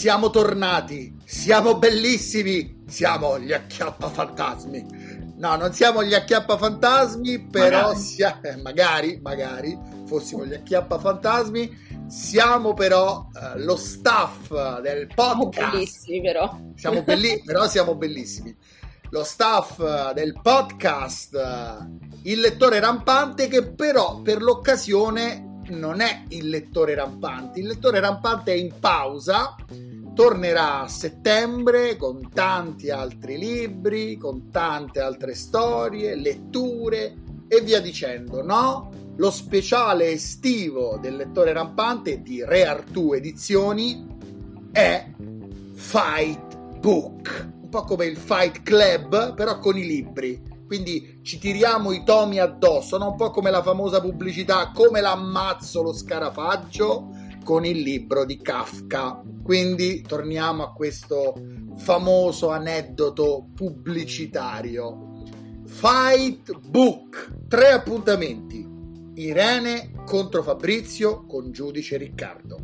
siamo tornati, siamo bellissimi, siamo gli acchiappafantasmi. No, non siamo gli acchiappafantasmi, però Magari. sia- eh, magari, magari fossimo gli acchiappafantasmi, siamo però eh, lo staff del Siamo podcast. bellissimi però. Siamo belli- però siamo bellissimi. Lo staff del podcast Il lettore rampante che però per l'occasione non è il lettore rampante. Il lettore rampante è in pausa, tornerà a settembre con tanti altri libri, con tante altre storie, letture e via dicendo, no? Lo speciale estivo del lettore rampante di Re Artù Edizioni è Fight Book, un po' come il Fight Club, però con i libri. Quindi ci tiriamo i tomi addosso, no? un po' come la famosa pubblicità, come l'ammazzo lo scarafaggio con il libro di Kafka. Quindi torniamo a questo famoso aneddoto pubblicitario. Fight Book, tre appuntamenti. Irene contro Fabrizio con giudice Riccardo.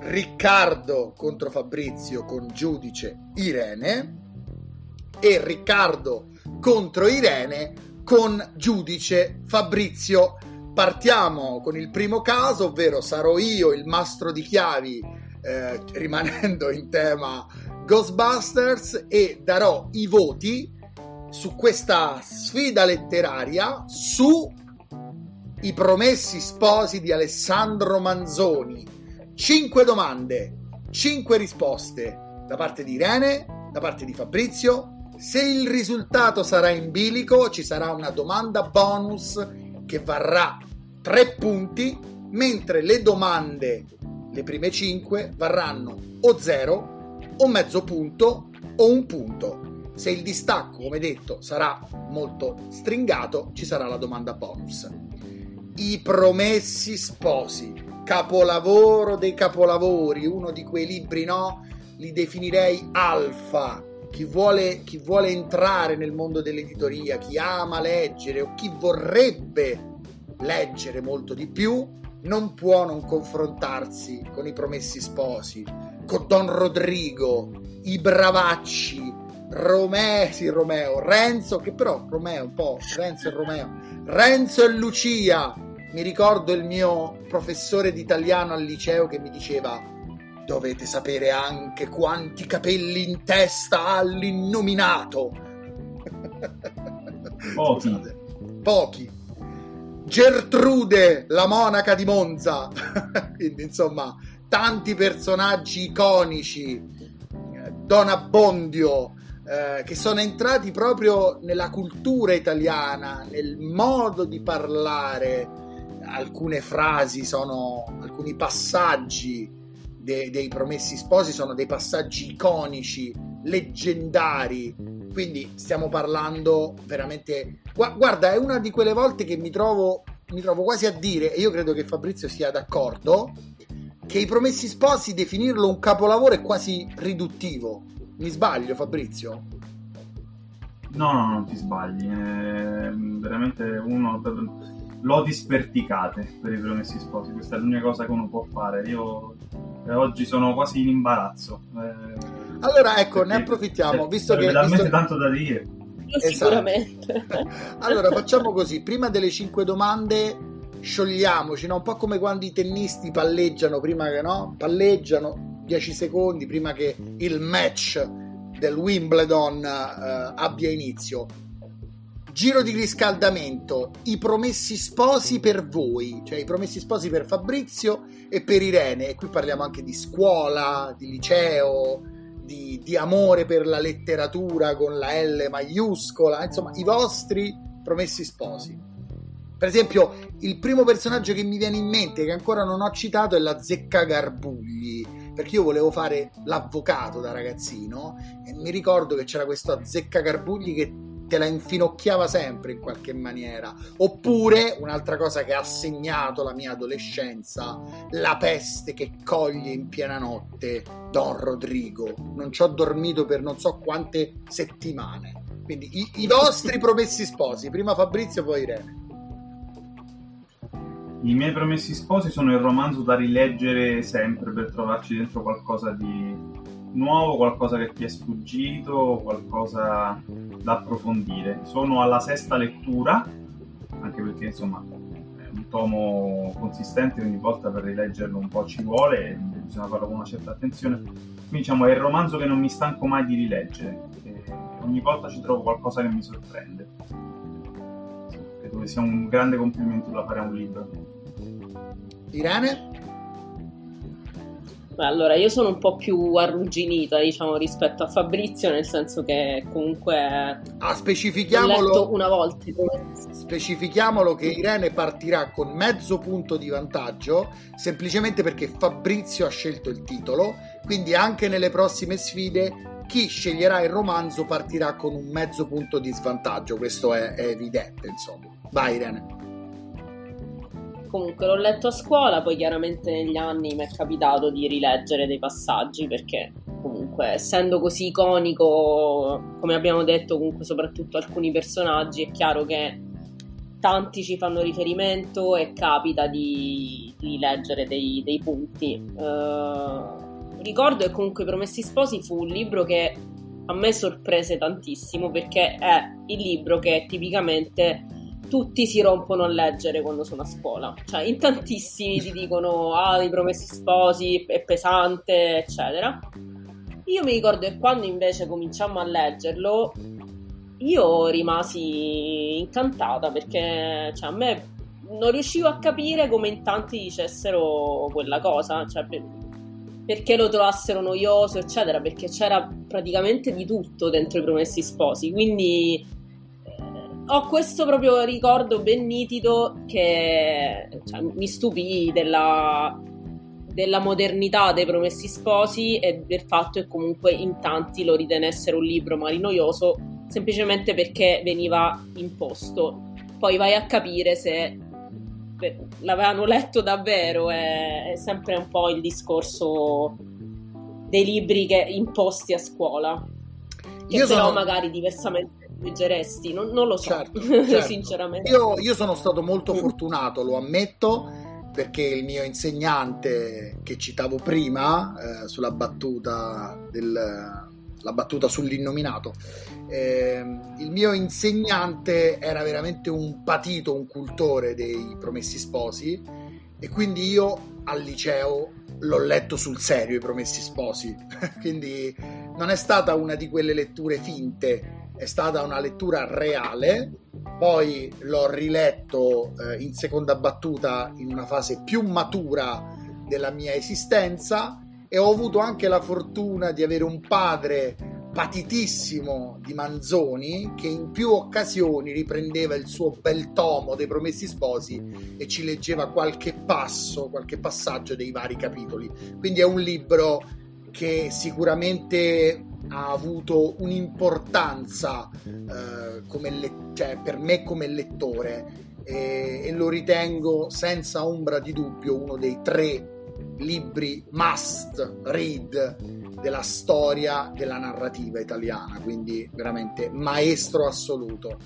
Riccardo contro Fabrizio con giudice Irene e Riccardo contro Irene con giudice Fabrizio. Partiamo con il primo caso, ovvero sarò io il mastro di chiavi, eh, rimanendo in tema Ghostbusters, e darò i voti su questa sfida letteraria su I promessi sposi di Alessandro Manzoni. 5 domande, 5 risposte da parte di Irene, da parte di Fabrizio. Se il risultato sarà in bilico, ci sarà una domanda bonus che varrà 3 punti, mentre le domande, le prime 5, varranno o 0 o mezzo punto o un punto. Se il distacco, come detto, sarà molto stringato, ci sarà la domanda bonus. I promessi sposi, capolavoro dei capolavori, uno di quei libri, no? Li definirei alfa. Chi vuole, chi vuole entrare nel mondo dell'editoria, chi ama leggere o chi vorrebbe leggere molto di più, non può non confrontarsi con i promessi sposi, con Don Rodrigo, i bravacci, Romeo, sì, Romeo, Renzo, che però Romeo un po', Renzo e Romeo, Renzo e Lucia. Mi ricordo il mio professore di italiano al liceo che mi diceva dovete sapere anche quanti capelli in testa ha l'innominato. Pochi. Pochi. Gertrude, la monaca di Monza. Quindi, insomma, tanti personaggi iconici. Don Abbondio, eh, che sono entrati proprio nella cultura italiana, nel modo di parlare. Alcune frasi sono, alcuni passaggi de- dei promessi sposi sono dei passaggi iconici, leggendari. Quindi stiamo parlando veramente. Gua- guarda, è una di quelle volte che mi trovo, mi trovo quasi a dire, e io credo che Fabrizio sia d'accordo, che i promessi sposi definirlo un capolavoro è quasi riduttivo. Mi sbaglio, Fabrizio? No, no, non ti sbagli. È veramente uno. Lodi sperticate per i promessi sposi. Questa è l'unica cosa che uno può fare. Io eh, oggi sono quasi in imbarazzo. Eh, Allora, ecco, ne approfittiamo, visto che... visto- tanto da dire. Esatto. Sicuramente. Allora facciamo così, prima delle 5 domande sciogliamoci, no? un po' come quando i tennisti palleggiano prima che no? Palleggiano 10 secondi prima che il match del Wimbledon eh, abbia inizio. Giro di riscaldamento, i promessi sposi per voi, cioè i promessi sposi per Fabrizio e per Irene, e qui parliamo anche di scuola, di liceo, di, di amore per la letteratura con la L maiuscola, insomma, i vostri promessi sposi. Per esempio, il primo personaggio che mi viene in mente, che ancora non ho citato, è la Zecca Garbugli, perché io volevo fare l'avvocato da ragazzino e mi ricordo che c'era questo Zecca Garbugli che te la infinocchiava sempre in qualche maniera. Oppure, un'altra cosa che ha segnato la mia adolescenza, la peste che coglie in piena notte Don Rodrigo. Non ci ho dormito per non so quante settimane. Quindi i, i vostri promessi sposi, prima Fabrizio, poi Irene. I miei promessi sposi sono il romanzo da rileggere sempre per trovarci dentro qualcosa di nuovo, qualcosa che ti è sfuggito, qualcosa da approfondire. Sono alla sesta lettura, anche perché insomma è un tomo consistente, ogni volta per rileggerlo un po' ci vuole bisogna farlo con una certa attenzione. Quindi diciamo è il romanzo che non mi stanco mai di rileggere. Ogni volta ci trovo qualcosa che mi sorprende. Credo che sia un grande complimento da fare a un libro. Irene? Allora, io sono un po' più arrugginita, diciamo, rispetto a Fabrizio, nel senso che comunque ah, specifichiamolo, una volta. Specifichiamolo che Irene partirà con mezzo punto di vantaggio, semplicemente perché Fabrizio ha scelto il titolo, quindi anche nelle prossime sfide chi sceglierà il romanzo partirà con un mezzo punto di svantaggio, questo è, è evidente, insomma. Vai Irene comunque l'ho letto a scuola, poi chiaramente negli anni mi è capitato di rileggere dei passaggi perché comunque essendo così iconico, come abbiamo detto, comunque soprattutto alcuni personaggi, è chiaro che tanti ci fanno riferimento e capita di, di leggere dei, dei punti. Uh, ricordo che comunque Promessi Sposi fu un libro che a me sorprese tantissimo perché è il libro che tipicamente tutti si rompono a leggere quando sono a scuola. Cioè, in tantissimi ti dicono, ah, i promessi sposi, è pesante, eccetera. Io mi ricordo che quando invece cominciamo a leggerlo, io rimasi incantata perché cioè, a me non riuscivo a capire come in tanti dicessero quella cosa, cioè, perché lo trovassero noioso, eccetera, perché c'era praticamente di tutto dentro i promessi sposi. Quindi ho questo proprio ricordo ben nitido che cioè, mi stupì della, della, modernità dei Promessi Sposi e del fatto che comunque in tanti lo ritenessero un libro marinoioso semplicemente perché veniva imposto. Poi vai a capire se l'avevano letto davvero, è, è sempre un po' il discorso dei libri che imposti a scuola. Che Io però sono... magari diversamente leggeresti, non, non lo so, certo, certo. sinceramente. Io, io, sono stato molto fortunato, lo ammetto, perché il mio insegnante che citavo prima, eh, sulla battuta del, la battuta sull'innominato. Eh, il mio insegnante era veramente un patito, un cultore dei Promessi Sposi e quindi io al liceo l'ho letto sul serio i Promessi Sposi, quindi non è stata una di quelle letture finte è stata una lettura reale, poi l'ho riletto eh, in seconda battuta in una fase più matura della mia esistenza e ho avuto anche la fortuna di avere un padre patitissimo di Manzoni che in più occasioni riprendeva il suo bel tomo dei Promessi Sposi e ci leggeva qualche passo, qualche passaggio dei vari capitoli. Quindi è un libro che sicuramente ha avuto un'importanza eh, le- cioè, per me come lettore e-, e lo ritengo senza ombra di dubbio uno dei tre libri must read della storia della narrativa italiana, quindi veramente maestro assoluto.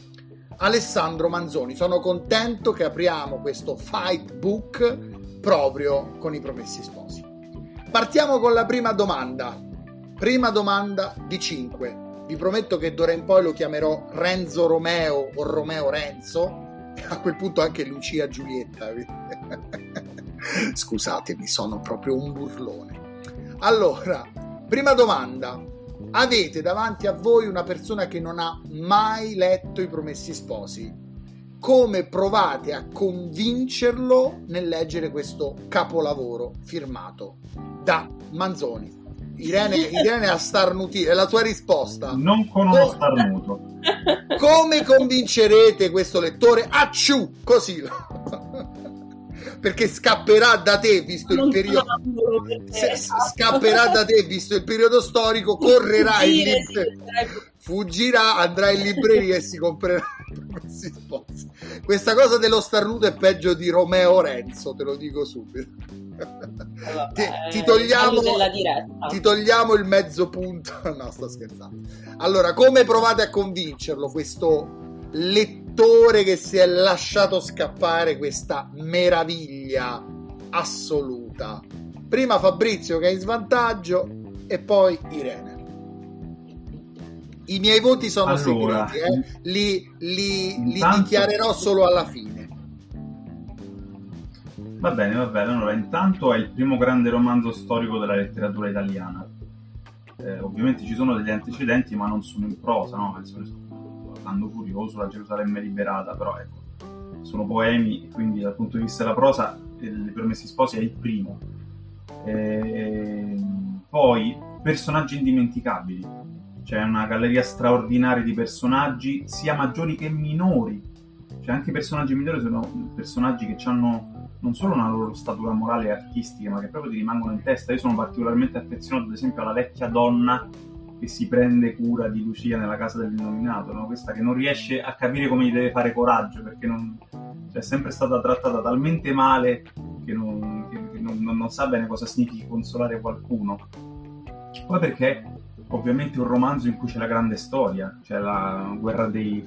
Alessandro Manzoni, sono contento che apriamo questo fight book proprio con i promessi sposi. Partiamo con la prima domanda. Prima domanda di 5. Vi prometto che d'ora in poi lo chiamerò Renzo Romeo o Romeo Renzo. A quel punto anche Lucia Giulietta. Scusatemi, sono proprio un burlone. Allora, prima domanda. Avete davanti a voi una persona che non ha mai letto i Promessi Sposi. Come provate a convincerlo nel leggere questo capolavoro firmato da Manzoni? Irene, Irene ha starnutito, è la tua risposta. Non con uno starnuto. Come convincerete questo lettore? Acciù, così. Perché scapperà da te visto il periodo scapperà da te visto il periodo storico, correrà in libreria, fuggirà, andrà in libreria e si comprerà questa cosa dello starnuto è peggio di Romeo Renzo, te lo dico subito. Vabbè, ti, ti, togliamo, ti, togliamo, il mezzo punto. No, sto scherzando. Allora, come provate a convincerlo questo lettore? che si è lasciato scappare questa meraviglia assoluta. Prima Fabrizio che è in svantaggio e poi Irene. I miei voti sono Allora, segreti, eh. li, li- li intanto- dichiarerò solo alla fine. Va bene, va bene. Allora, intanto è il primo grande romanzo storico della letteratura italiana. Eh, ovviamente ci sono degli antecedenti, ma non sono in prosa, no? Penso che Orlando Furioso, La Gerusalemme liberata, però ecco, sono poemi, quindi dal punto di vista della prosa, eh, I Promessi Sposi è il primo. Ehm, poi, personaggi indimenticabili. C'è una galleria straordinaria di personaggi, sia maggiori che minori. Cioè, anche i personaggi minori sono personaggi che hanno non solo una loro statura morale e artistica, ma che proprio ti rimangono in testa. Io sono particolarmente affezionato, ad esempio, alla vecchia donna che si prende cura di Lucia nella casa dell'innominato, no? questa che non riesce a capire come gli deve fare coraggio, perché non, cioè, è sempre stata trattata talmente male che, non, non- non- non sa bene cosa significhi consolare qualcuno. Poi perché ovviamente un romanzo in cui c'è la grande storia, c'è la guerra dei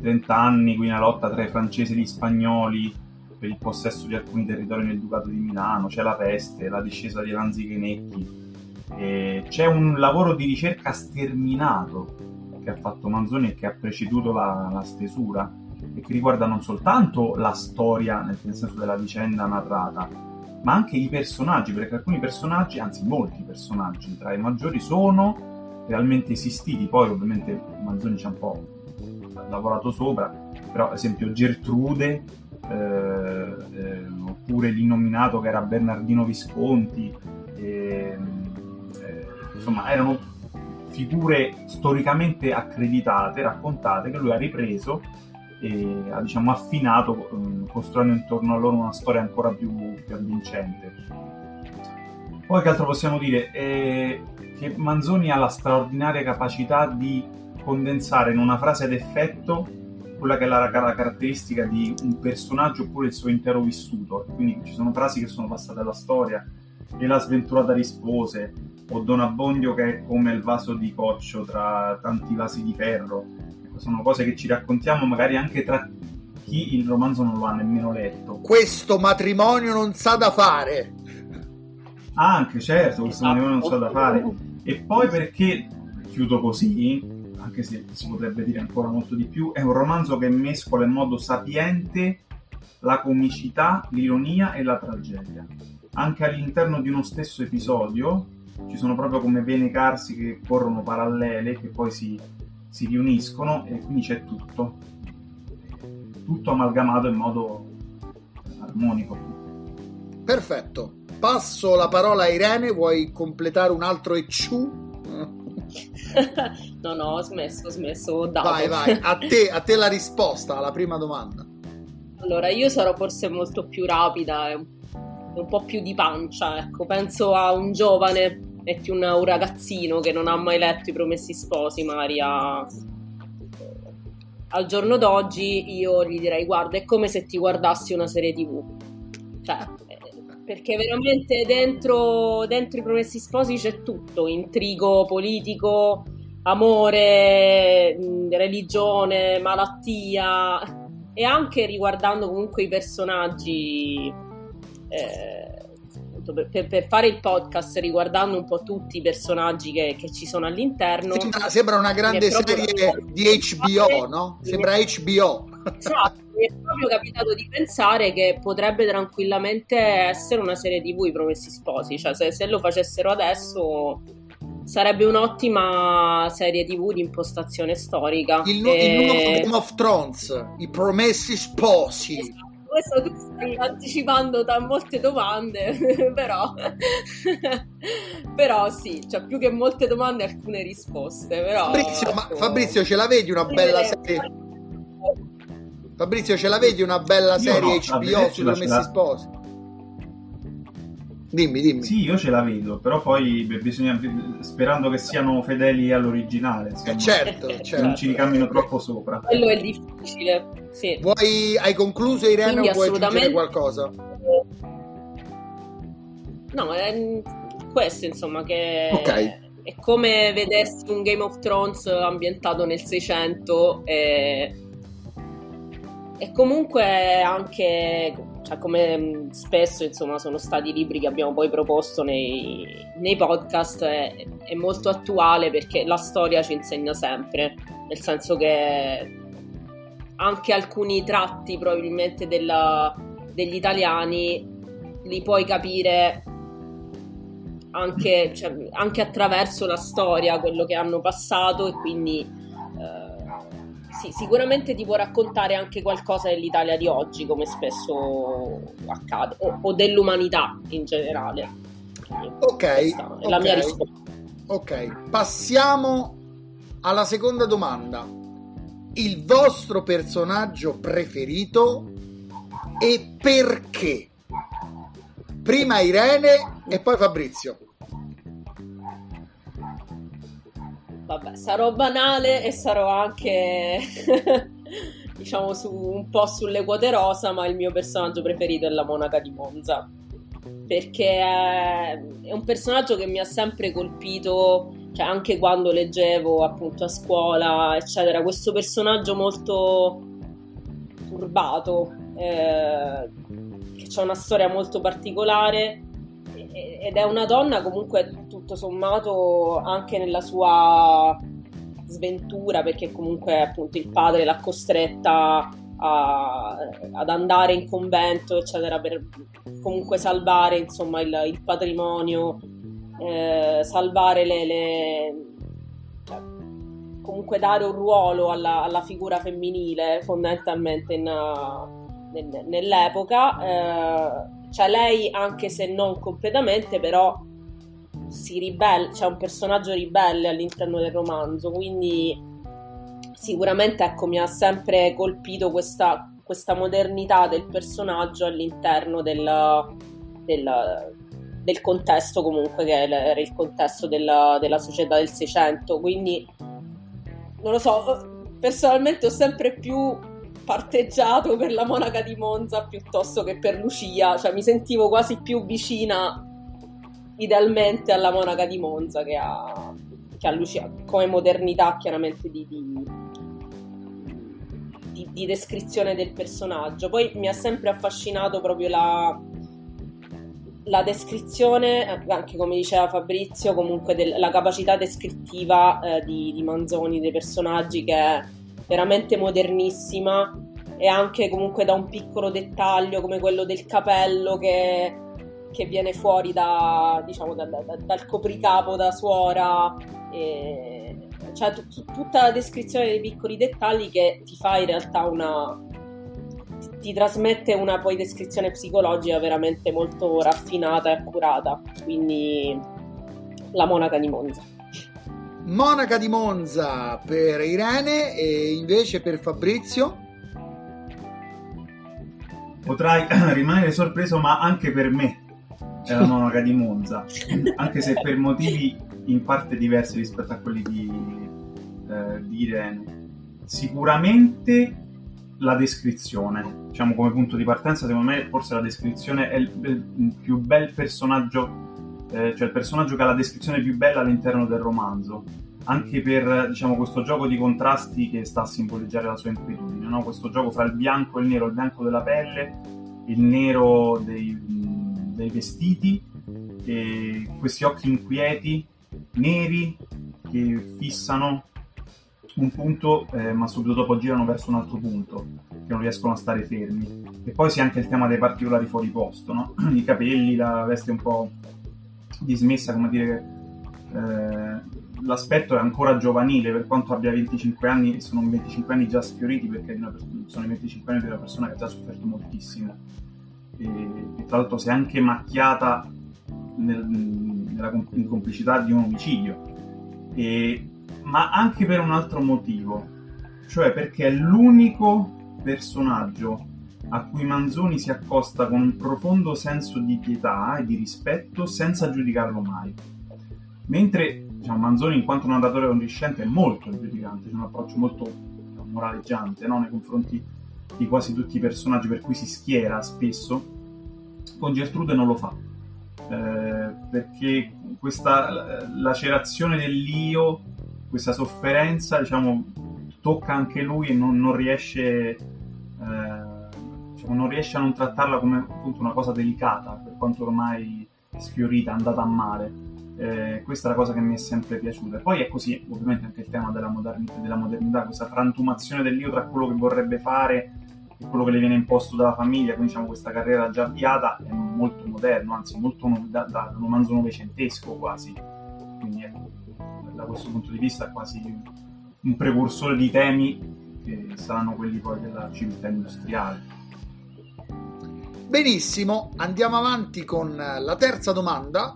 30 anni, quindi la lotta tra i francesi e gli spagnoli per il possesso di alcuni territori nel Ducato di Milano, c'è la peste, la discesa dei Lanzichenecchi, c'è un lavoro di ricerca sterminato che ha fatto Manzoni e che ha preceduto la, la stesura e che riguarda non soltanto la storia nel senso della vicenda narrata, ma anche i personaggi, perché alcuni personaggi, anzi molti personaggi tra i maggiori sono realmente esistiti, poi ovviamente Manzoni ci ha un po' lavorato sopra, però ad esempio Gertrude, eh, eh, oppure l'innominato che era Bernardino Visconti, ehm, eh, insomma erano figure storicamente accreditate, raccontate, che lui ha ripreso e ha diciamo affinato, eh, costruendo intorno a loro una storia ancora più, più avvincente. Poi che altro possiamo dire? Eh, che Manzoni ha la straordinaria capacità di condensare in una frase ad effetto quella che è la, la caratteristica di un personaggio oppure il suo intero vissuto. Quindi ci sono frasi che sono passate alla storia, e la sventurata rispose, o Don Abbondio che è come il vaso di coccio tra tanti vasi di ferro. Ecco, sono cose che ci raccontiamo magari anche tra chi il romanzo non lo ha nemmeno letto. Questo matrimonio non sa da fare. Ah, anche certo, questo matrimonio non so da fare. E poi perché, chiudo così, anche se si potrebbe dire ancora molto di più, è un romanzo che mescola in modo sapiente la comicità, l'ironia e la tragedia. Anche all'interno di uno stesso episodio ci sono proprio come vene carsi che corrono parallele, che poi si, si riuniscono e quindi c'è tutto. Tutto amalgamato in modo armonico. Perfetto. Passo la parola a Irene, vuoi completare un altro ecciù? no, no, ho smesso, ho smesso. Ho dato. Vai, vai, a te, a te la risposta alla prima domanda. Allora, io sarò forse molto più rapida e un, po' più di pancia, ecco. Penso a un giovane e più un, un ragazzino che non ha mai letto I Promessi Sposi, Maria. Al giorno d'oggi io gli direi, guarda, è come se ti guardassi una serie tv. Cioè, perché veramente dentro, dentro I Promessi Sposi c'è tutto, intrigo politico, amore, religione, malattia e anche riguardando comunque i personaggi eh, per, per- fare il podcast riguardando un po' tutti i personaggi che, che ci sono all'interno Sembra, una grande serie di HBO, no? Sembra HBO. Esatto, mi è proprio capitato di pensare che potrebbe tranquillamente essere una serie TV I Promessi Sposi, cioè se, se lo facessero adesso sarebbe un'ottima serie TV di impostazione storica. Il, nu- il nuovo E- Game of Thrones, i promessi sposi. Esatto, Questo tu stai anticipando da molte domande, però, però sì, cioè più che molte domande alcune risposte. Però, Fabrizio, ma ecco, Fabrizio, ce la vedi una bella serie? Fabrizio, ce la vedi una bella Io serie no, HBO ce promessi la- sposi? Dimmi, dimmi. Sì, io ce la vedo, però poi beh, bisogna sperando che siano fedeli all'originale, insomma, Eh, certo, che certo. non ci ricamino troppo sopra. Quello è difficile, sì. Vuoi, hai concluso Irene Quindi o vuoi aggiungere assolutamente- qualcosa? No, è questo insomma che Ok. è come vedersi un Game of Thrones ambientato nel 600 e, e comunque anche, cioè come spesso insomma sono stati libri che abbiamo poi proposto nei, nei podcast, è, è, molto attuale perché la storia ci insegna sempre, nel senso che anche alcuni tratti probabilmente della, degli italiani li puoi capire anche, cioè, anche attraverso la storia, quello che hanno passato e quindi sì, sicuramente ti può raccontare anche qualcosa dell'Italia di oggi, come spesso accade, o, o dell'umanità in generale. Ok, è okay. la mia risposta. Ok, passiamo alla seconda domanda. Il vostro personaggio preferito e perché? Prima Irene e poi Fabrizio. Vabbè, sarò banale e sarò anche, diciamo, su, un po' sulle quote rosa, ma il mio personaggio preferito è la monaca di Monza. Perché è, un personaggio che mi ha sempre colpito, cioè anche quando leggevo appunto a scuola, eccetera. Questo personaggio molto turbato, eh, che ha una storia molto particolare ed è una donna comunque tutto sommato anche nella sua sventura perché comunque appunto il padre l'ha costretta a, ad andare in convento eccetera per comunque salvare insomma il, il patrimonio eh, salvare le, le cioè, comunque dare un ruolo alla, alla figura femminile fondamentalmente in, nel, nell'epoca eh, cioè lei, anche se non completamente, però si ribella, c'è un personaggio ribelle all'interno del romanzo, quindi sicuramente ecco, mi ha sempre colpito questa, questa modernità del personaggio all'interno del, del, del, contesto comunque che era il contesto della, della società del Seicento, quindi non lo so, personalmente ho sempre più parteggiato per la monaca di Monza piuttosto che per Lucia, cioè mi sentivo quasi più vicina idealmente alla monaca di Monza che a, che a Lucia, come modernità chiaramente di, di, di, di, descrizione del personaggio. Poi mi ha sempre affascinato proprio la, la descrizione, anche come diceva Fabrizio, comunque del, la capacità descrittiva eh, di, di Manzoni dei personaggi che è veramente modernissima e anche comunque da un piccolo dettaglio come quello del capello che, che viene fuori da, diciamo, da, da, dal copricapo da suora. E, cioè t- tutta la descrizione dei piccoli dettagli che ti fa in realtà una, ti trasmette una poi descrizione psicologica veramente molto raffinata e accurata. Quindi la monaca di Monza. Monaca di Monza per Irene e invece per Fabrizio? Potrai rimanere sorpreso, ma anche per me è la monaca di Monza, anche se per motivi in parte diversi rispetto a quelli di, eh, di Irene. Sicuramente la descrizione, diciamo come punto di partenza, secondo me forse la descrizione è il, il più bel personaggio eh, cioè il personaggio che ha la descrizione più bella all'interno del romanzo, anche per diciamo, questo gioco di contrasti che sta a simboleggiare la sua inquietudine, no? questo gioco fra il bianco e il nero, il bianco della pelle, il nero dei, dei vestiti, e questi occhi inquieti, neri, che fissano un punto eh, ma subito dopo girano verso un altro punto che non riescono a stare fermi e poi c'è anche il tema dei particolari fuori posto no? i capelli, la veste un po' dismessa, come dire, eh, l'aspetto è ancora giovanile per quanto abbia 25 anni e sono 25 anni già sfioriti perché sono i 25 anni di una persona che ha già sofferto moltissimo. E, e tra l'altro si è anche macchiata nel, nella in complicità di un omicidio. E, ma anche per un altro motivo cioè perché è l'unico personaggio a cui Manzoni si accosta con un profondo senso di pietà e di rispetto senza giudicarlo mai. Mentre diciamo, Manzoni, in quanto narratore onnisciente, è molto giudicante, c'è un approccio molto diciamo, moraleggiante no? nei confronti di quasi tutti i personaggi per cui si schiera spesso, con Gertrude non lo fa. Eh, perché questa lacerazione dell'io, questa sofferenza, diciamo, tocca anche lui e non, non riesce eh, non riesce a non trattarla come appunto una cosa delicata, per quanto ormai sfiorita, andata a male. Eh, questa è la cosa che mi è sempre piaciuta. Poi è così, ovviamente, anche il tema della modernità, della modernità questa frantumazione dell'io tra quello che vorrebbe fare e quello che le viene imposto dalla famiglia, quindi diciamo questa carriera già avviata è molto moderno, anzi molto da, da romanzo novecentesco quasi. Quindi ecco, da questo punto di vista è quasi un precursore di temi che saranno quelli poi della civiltà industriale. Benissimo, andiamo avanti con la terza domanda.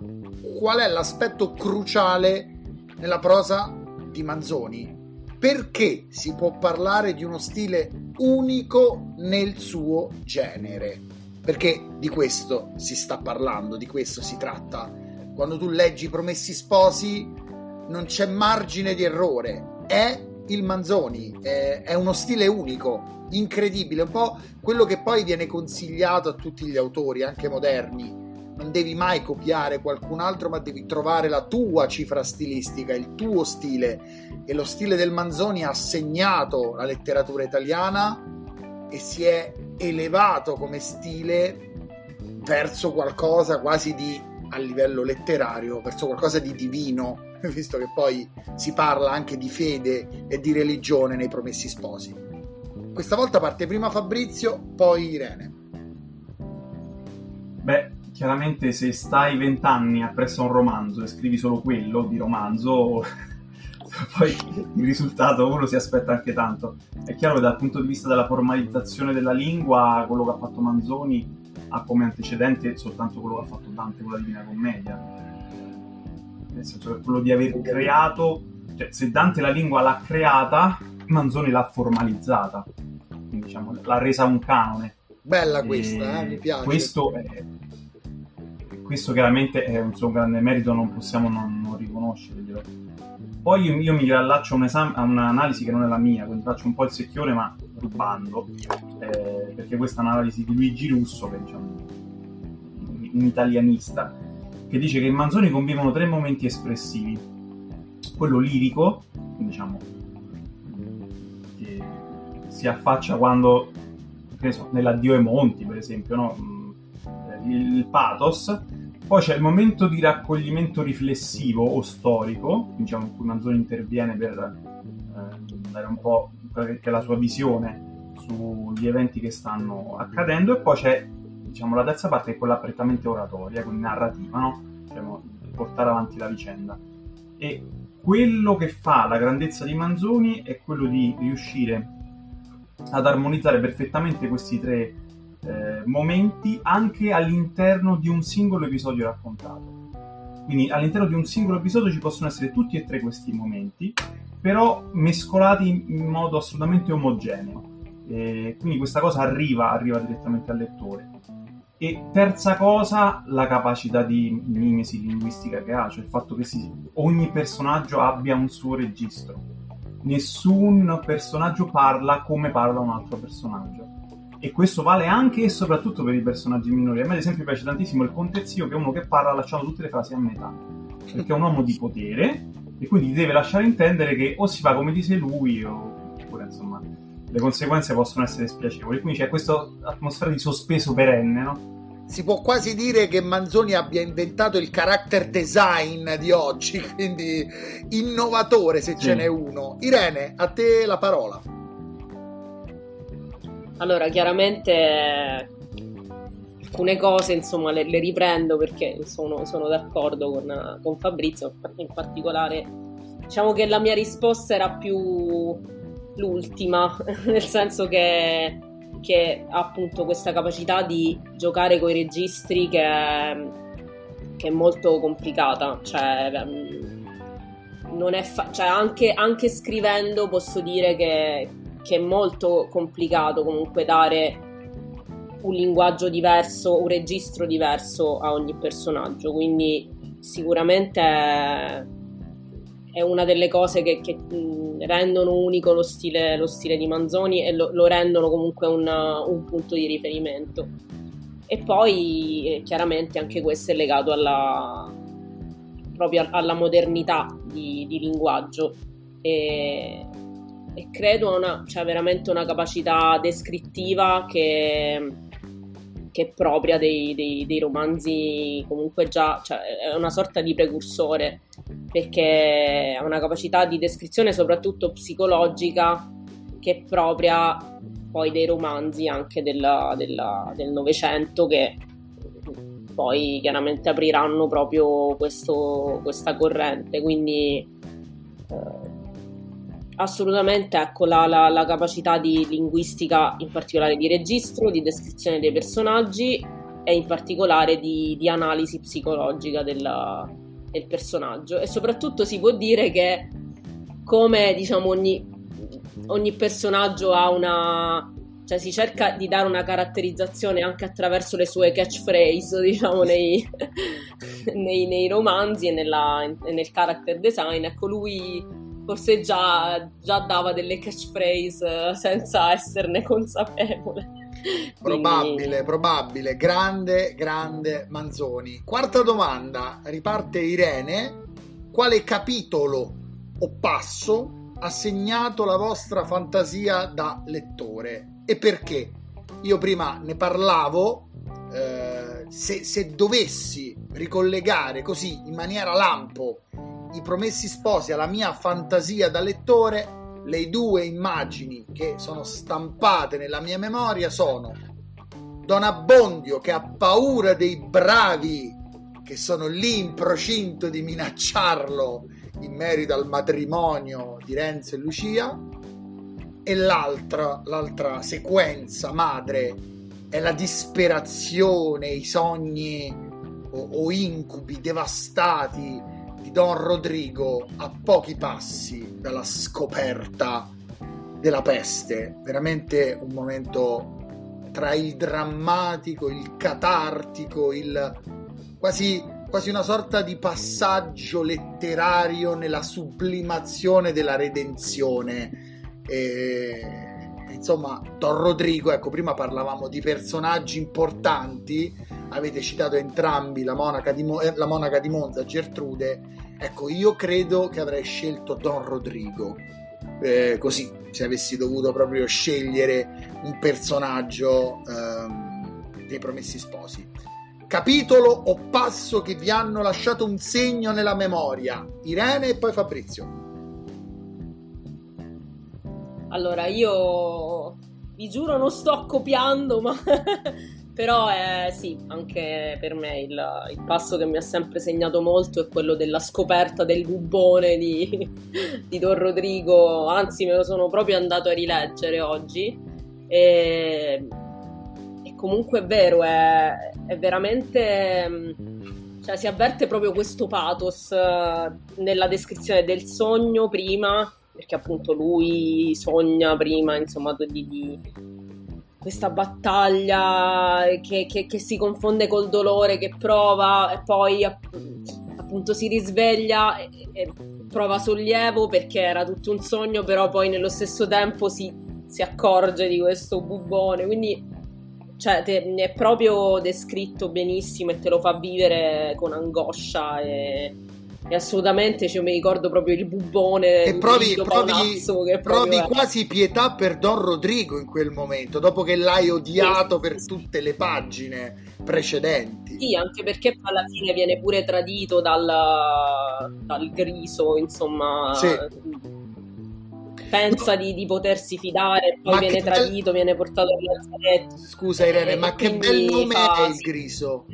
Qual è l'aspetto cruciale nella prosa di Manzoni? Perché si può parlare di uno stile unico nel suo genere? Perché di questo si sta parlando, di questo si tratta. Quando tu leggi Promessi Sposi non c'è margine di errore, è il Manzoni, è, uno stile unico incredibile, un po' quello che poi viene consigliato a tutti gli autori, anche moderni. Non devi mai copiare qualcun altro, ma devi trovare la tua cifra stilistica, il tuo stile. E lo stile del Manzoni ha segnato la letteratura italiana e si è elevato come stile verso qualcosa quasi di a livello letterario, verso qualcosa di divino, visto che poi si parla anche di fede e di religione nei Promessi Sposi. Questa volta parte prima Fabrizio, poi Irene. Beh, chiaramente se stai vent'anni appresso un romanzo e scrivi solo quello di romanzo, poi il risultato uno si aspetta anche tanto. È chiaro che dal punto di vista della formalizzazione della lingua, quello che ha fatto Manzoni ha come antecedente soltanto quello che ha fatto Dante con la Divina Commedia. Nel senso che quello di aver creato, cioè se Dante la lingua l'ha creata, Manzoni l'ha formalizzata, quindi diciamo l'ha resa un canone. Bella questa, eh, mi piace. Questo, è, questo chiaramente è un suo grande merito, non possiamo non, non riconoscerglielo. Poi io, io mi riallaccio a, un esame, a un'analisi che non è la mia, quindi faccio un po' il secchione ma rubando, eh, perché questa è un'analisi di Luigi Russo, che è diciamo, un italianista, che dice che in Manzoni convivono tre momenti espressivi. Quello lirico, diciamo, si affaccia quando, so, nell'addio ai monti, per esempio, no? Mm, il pathos. Poi c'è il momento di raccoglimento riflessivo o storico, diciamo, in cui Manzoni interviene per eh, dare un po' che la sua visione sugli eventi che stanno accadendo, e poi c'è diciamo, la terza parte, che è quella prettamente oratoria, quindi narrativa, no? diciamo, portare avanti la vicenda. E quello che fa la grandezza di Manzoni è quello di riuscire ad armonizzare perfettamente questi tre eh, momenti anche all'interno di un singolo episodio raccontato. Quindi all'interno di un singolo episodio ci possono essere tutti e tre questi momenti, però mescolati in modo assolutamente omogeneo. E quindi questa cosa arriva, arriva direttamente al lettore. E terza cosa, la capacità di mimesi linguistica che ha, cioè il fatto che si, ogni personaggio abbia un suo registro nessun personaggio parla come parla un altro personaggio. E questo vale anche e soprattutto per i personaggi minori. A me, ad esempio, piace tantissimo il Contezio, che è uno che parla lasciando tutte le frasi a metà. Perché è un uomo di potere e quindi deve lasciare intendere che o si fa come dice lui, oppure insomma le conseguenze possono essere spiacevoli. Quindi c'è questa atmosfera di sospeso perenne, no? Si può quasi dire che Manzoni abbia inventato il character design di oggi, quindi innovatore se sì. ce n'è uno. Irene, a te la parola. Allora, chiaramente alcune cose insomma le, le riprendo perché sono, sono d'accordo con, con Fabrizio, in particolare diciamo che la mia risposta era più l'ultima, nel senso che che ha appunto questa capacità di giocare con i registri che è, che è molto complicata. Cioè, è fa- cioè anche, anche, scrivendo posso dire che, che, è molto complicato comunque dare un linguaggio diverso, un registro diverso a ogni personaggio. Quindi sicuramente è, è una delle cose che, che rendono unico lo stile, lo stile, di Manzoni e lo, lo rendono comunque un, un, punto di riferimento. E poi eh, chiaramente anche questo è legato alla, proprio alla modernità di, di linguaggio. E e credo una, cioè veramente una capacità descrittiva che, che è propria dei, dei, dei, romanzi comunque già, cioè è una sorta di precursore perché ha una capacità di descrizione soprattutto psicologica che è propria poi dei romanzi anche della, della, del Novecento che poi chiaramente apriranno proprio questo, questa corrente. Quindi eh, assolutamente ecco, la, la, la, capacità di linguistica, in particolare di registro, di descrizione dei personaggi e in particolare di, di analisi psicologica della, del personaggio. E soprattutto si può dire che come diciamo ogni, ogni personaggio ha una cioè si cerca di dare una caratterizzazione anche attraverso le sue catchphrase, diciamo, nei, nei, nei romanzi e, nella, e, nel character design. Ecco, lui forse già, già dava delle catchphrase senza esserne consapevole. Probabile, Quindi... probabile. Grande, grande Manzoni. Quarta domanda, riparte Irene. Quale capitolo o passo ha segnato la vostra fantasia da lettore e perché? Io prima ne parlavo, eh, se, se dovessi ricollegare così in maniera lampo i promessi sposi alla mia fantasia da lettore, le due immagini che sono stampate nella mia memoria sono Don Abbondio che ha paura dei bravi che sono lì in procinto di minacciarlo in merito al matrimonio di Renzo e Lucia e l'altra, l'altra sequenza madre è la disperazione, i sogni o, o incubi devastati di Don Rodrigo a pochi passi dalla scoperta della peste. Veramente un momento tra il drammatico, il catartico, il quasi, quasi una sorta di passaggio letterario nella sublimazione della redenzione. E, insomma, Don Rodrigo, ecco, prima parlavamo di personaggi importanti avete citato entrambi la monaca di, Mo- eh, la monaca di Monza, Gertrude, ecco io credo che avrei scelto Don Rodrigo, eh, così se avessi dovuto proprio scegliere un personaggio ehm, dei Promessi Sposi. Capitolo o passo che vi hanno lasciato un segno nella memoria, Irene e poi Fabrizio. Allora, io vi giuro non sto copiando, ma Però è, sì, anche per me il, il, passo che mi ha sempre segnato molto è quello della scoperta del bubbone di, di Don Rodrigo, anzi me lo sono proprio andato a rileggere oggi. E, e comunque è vero, è, è veramente... Cioè, si avverte proprio questo pathos eh, nella descrizione del sogno prima, perché appunto lui sogna prima, insomma, di, di questa battaglia che, che, che, si confonde col dolore che prova e poi appunto si risveglia e, e, prova sollievo perché era tutto un sogno, però poi nello stesso tempo si, si accorge di questo bubone. Quindi cioè, te, è proprio descritto benissimo e te lo fa vivere con angoscia e, e assolutamente cioè, mi ricordo proprio il bubbone e provi, provi, provi quasi pietà per Don Rodrigo in quel momento dopo che l'hai odiato sì, per sì. tutte le pagine precedenti. Sì anche perché alla fine viene pure tradito dal, dal griso insomma. Sì. pensa di, di, potersi fidare poi ma viene tradito bel... viene portato al lazzaretto scusa Irene ma che bel nome fa... è il griso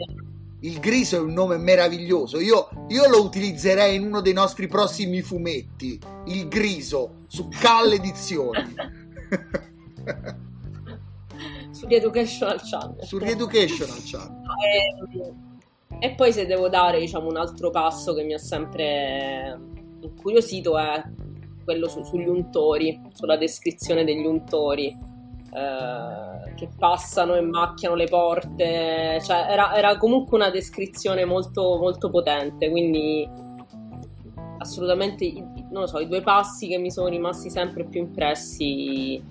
il griso è un nome meraviglioso. Io, io, lo utilizzerei in uno dei nostri prossimi fumetti. Il griso su Cal Edizioni. Su Educational Channel. Su Educational Channel. E, e, poi se devo dare diciamo, un altro passo che mi ha sempre incuriosito è quello su, sugli untori, sulla descrizione degli untori eh, che passano e macchiano le porte, cioè era, era comunque una descrizione molto, molto potente, quindi assolutamente, non lo so, i due passi che mi sono rimasti sempre più impressi.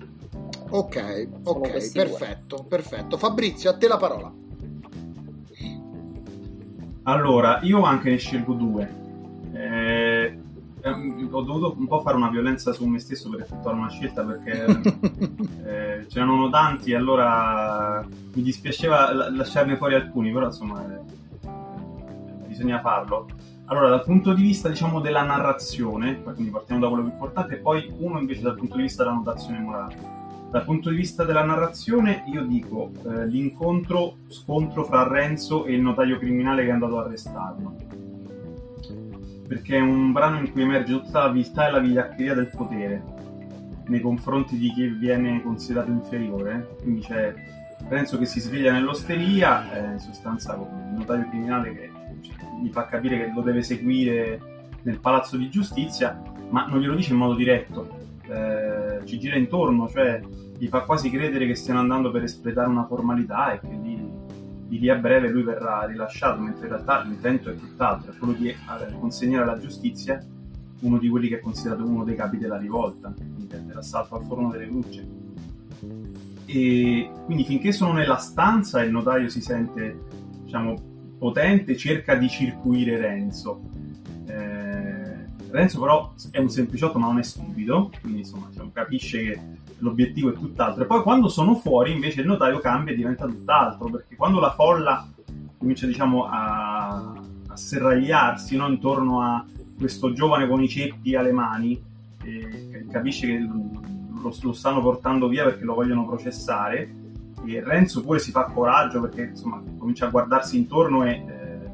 Ok, ok, perfetto, due. perfetto. Fabrizio, a te la parola. Allora, io anche ne scelgo due. Eh, ho dovuto un po' fare una violenza su me stesso per effettuare una scelta perché eh, c'erano tanti e allora mi dispiaceva lasciarne fuori alcuni, però insomma eh, bisogna farlo. Allora, dal punto di vista diciamo della narrazione, quindi partiamo da quello più importante, e poi uno invece dal punto di vista della notazione morale. Dal punto di vista della narrazione, io dico eh, l'incontro, scontro fra Renzo e il notaio criminale che è andato a arrestarlo. Perché è un brano in cui emerge tutta la viltà e la vigliaccheria del potere nei confronti di chi viene considerato inferiore. Quindi c'è Renzo che si sveglia nell'osteria, eh, in sostanza con il notaio criminale che cioè, gli fa capire che lo deve seguire nel palazzo di giustizia, ma non glielo dice in modo diretto eh, ci gira intorno, cioè gli fa quasi credere che stiano andando per espletare una formalità e che di, di lì a breve lui verrà rilasciato, mentre in realtà l'intento è tutt'altro, è quello di eh, consegnare alla giustizia uno di quelli che è considerato uno dei capi della rivolta, dell'assalto al forno delle luci. E quindi finché sono nella stanza il notaio si sente, diciamo, potente, cerca di circuire Renzo. Eh, Renzo però è un sempliciotto ma non è stupido, quindi insomma diciamo, capisce che l'obiettivo è tutt'altro. E poi quando sono fuori invece il notaio cambia e diventa tutt'altro, perché quando la folla comincia diciamo a, a serragliarsi no? intorno a questo giovane con i ceppi alle mani, eh, capisce che lo, lo, stanno portando via perché lo vogliono processare, e Renzo pure si fa coraggio perché insomma comincia a guardarsi intorno e eh,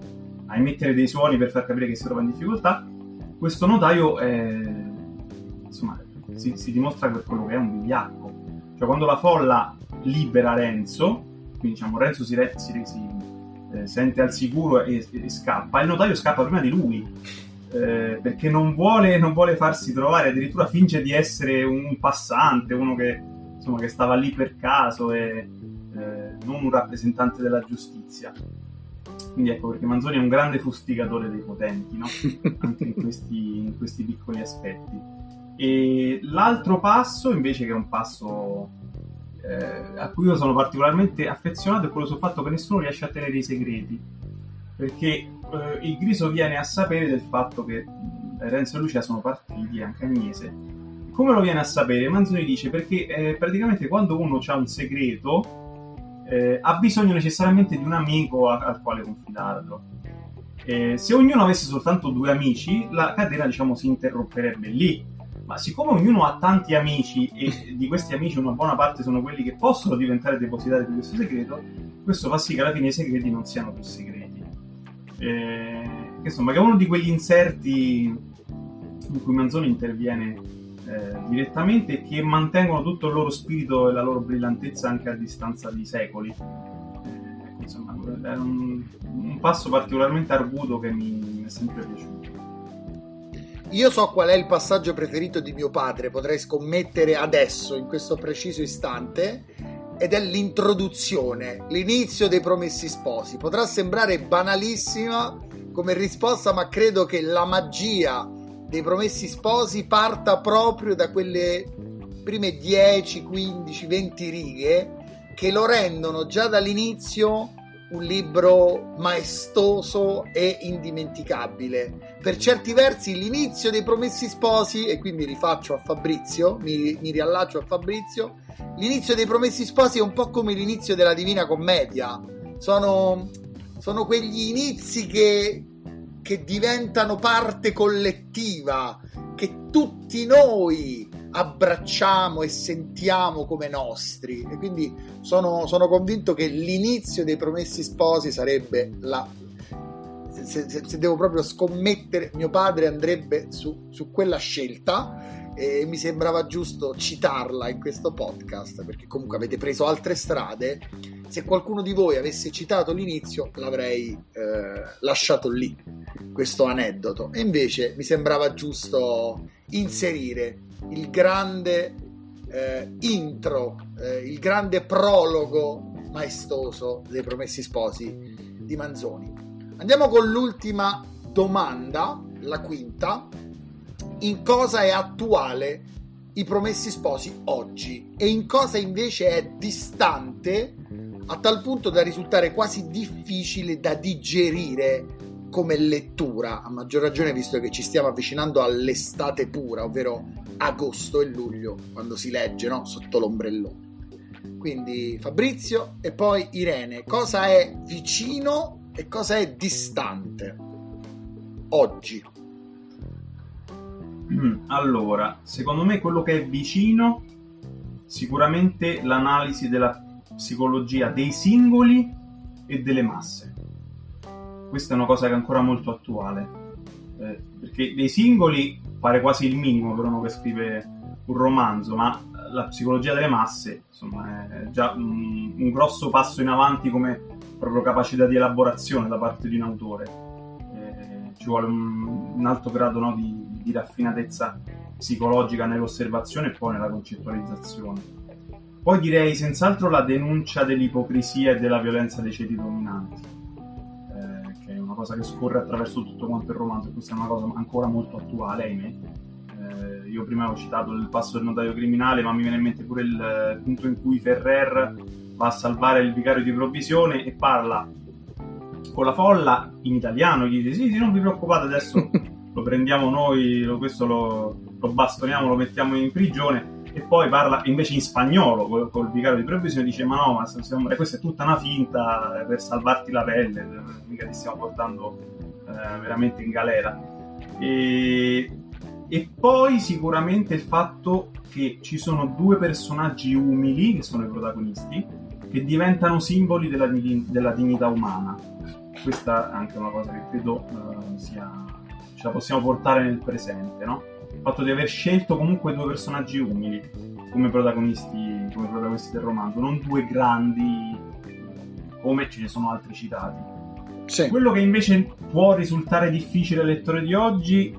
a emettere dei suoni per far capire che si trova in difficoltà questo notaio è, insomma, si, si, dimostra per quello che è un vigliacco. Cioè, quando la folla libera Renzo, quindi diciamo Renzo si, si, si eh, sente al sicuro e, e, scappa, il notaio scappa prima di lui. Eh, perché non vuole, non vuole, farsi trovare, addirittura finge di essere un passante, uno che, insomma, che stava lì per caso e eh, non un rappresentante della giustizia. Quindi ecco perché Manzoni è un grande fustigatore dei potenti, no? anche in questi, in questi, piccoli aspetti. E l'altro passo, invece, che è un passo eh, a cui io sono particolarmente affezionato, è quello sul fatto che nessuno riesce a tenere i segreti. Perché eh, il Griso viene a sapere del fatto che Renzo e Lucia sono partiti, anche Agnese. Come lo viene a sapere? Manzoni dice perché eh, praticamente quando uno ha un segreto eh, ha bisogno necessariamente di un amico a, al quale confidarlo. Se ognuno avesse soltanto due amici, la catena diciamo si interromperebbe lì. Ma siccome ognuno ha tanti amici e di questi amici una buona parte sono quelli che possono diventare depositari di questo segreto, questo fa sì che alla fine i segreti non siano più segreti. Eh, insomma, che è uno di quegli inserti in cui Manzoni interviene eh, direttamente che mantengono tutto il loro spirito e la loro brillantezza anche a distanza di secoli. Eh, insomma, è un, un, passo particolarmente arguto che mi, mi è sempre piaciuto. Io so qual è il passaggio preferito di mio padre, potrei scommettere adesso, in questo preciso istante, ed è l'introduzione, l'inizio dei Promessi Sposi. Potrà sembrare banalissima come risposta, ma credo che la magia dei Promessi Sposi parta proprio da quelle prime 10, 15, 20 righe che lo rendono già dall'inizio un libro maestoso e indimenticabile. Per certi versi l'inizio dei Promessi Sposi, e qui mi rifaccio a Fabrizio, mi, mi riallaccio a Fabrizio, l'inizio dei Promessi Sposi è un po' come l'inizio della Divina Commedia. Sono, sono quegli inizi che che diventano parte collettiva, che tutti noi abbracciamo e sentiamo come nostri. E quindi sono, sono convinto che l'inizio dei Promessi Sposi sarebbe la. Se, se, se devo proprio scommettere, mio padre andrebbe su, su quella scelta e mi sembrava giusto citarla in questo podcast perché comunque avete preso altre strade se qualcuno di voi avesse citato l'inizio l'avrei eh, lasciato lì questo aneddoto e invece mi sembrava giusto inserire il grande eh, intro eh, il grande prologo maestoso dei Promessi Sposi di Manzoni. Andiamo con l'ultima domanda la quinta. In cosa è attuale i Promessi Sposi oggi? E in cosa invece è distante a tal punto da risultare quasi difficile da digerire come lettura, a maggior ragione visto che ci stiamo avvicinando all'estate pura, ovvero agosto e luglio, quando si legge no? sotto l'ombrellone. Quindi Fabrizio e poi Irene, cosa è vicino e cosa è distante oggi? Allora, secondo me quello che è vicino, sicuramente l'analisi della psicologia dei singoli e delle masse. Questa è una cosa che è ancora molto attuale, eh, perché dei singoli pare quasi il minimo per uno che scrive un romanzo, ma la psicologia delle masse insomma, è già un, un grosso passo in avanti come proprio capacità di elaborazione da parte di un autore. Eh, ci vuole un, un alto grado no, di, di raffinatezza psicologica nell'osservazione e poi nella concettualizzazione. Poi direi senz'altro la denuncia dell'ipocrisia e della violenza dei ceti dominanti, cosa che scorre attraverso tutto quanto il romanzo, questa è una cosa ancora molto attuale, ahimè. Eh, io prima ho citato il passo del notaio criminale, ma mi viene in mente pure il punto in cui Ferrer va a salvare il vicario di provvisione e parla con la folla in italiano, gli dice sì, sì, non vi preoccupate, adesso lo prendiamo noi, lo, questo lo, lo bastoniamo, lo mettiamo in prigione e poi parla invece in spagnolo col, col vicario di provvisione dice ma no ma stiamo, questa è tutta una finta per salvarti la pelle mica ti stiamo portando eh, veramente in galera e, e poi sicuramente il fatto che ci sono due personaggi umili che sono i protagonisti che diventano simboli della, della dignità umana questa è anche una cosa che credo uh, sia, ce la possiamo portare nel presente no? Fatto di aver scelto comunque due personaggi umili come protagonisti, come protagonisti del romanzo, non due grandi come ce ne sono altri citati. Sì. Quello che invece può risultare difficile al lettore di oggi,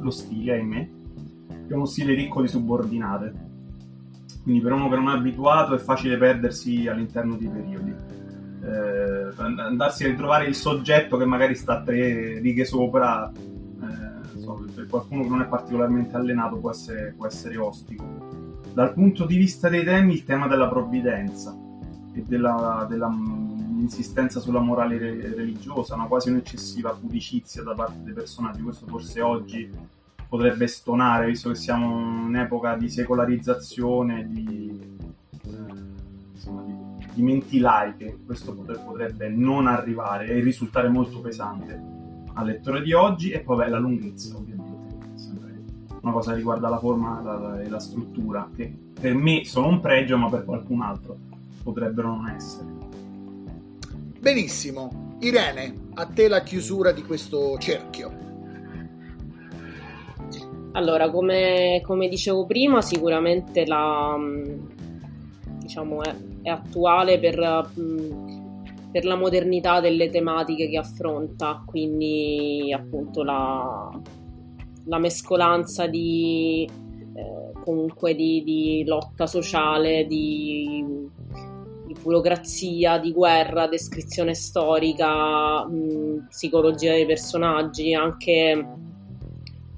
lo stile, ahimè, è uno stile ricco di subordinate. Quindi per uno che non è abituato è facile perdersi all'interno di periodi. Eh, andarsi a ritrovare il soggetto che magari sta tre righe sopra qualcuno che non è particolarmente allenato può essere, può essere ostico. Dal punto di vista dei temi, il tema della provvidenza e della, della insistenza sulla morale religiosa, una quasi un'eccessiva pudicizia da parte dei personaggi, questo forse oggi potrebbe stonare, visto che siamo in un'epoca di secolarizzazione, di, eh, insomma, di, di menti laiche, questo potrebbe non arrivare e risultare molto pesante al lettore di oggi. E poi beh, la lunghezza ovviamente, una cosa riguarda la forma e la, la, struttura, che per me sono un pregio ma per qualcun altro potrebbero non essere. Benissimo, Irene, a te la chiusura di questo cerchio. Allora, come, come dicevo prima, sicuramente la, diciamo, è, è attuale per per la modernità delle tematiche che affronta, quindi appunto la, la mescolanza di eh, comunque di, di, lotta sociale, di, di, burocrazia, di guerra, descrizione storica, mh, psicologia dei personaggi, anche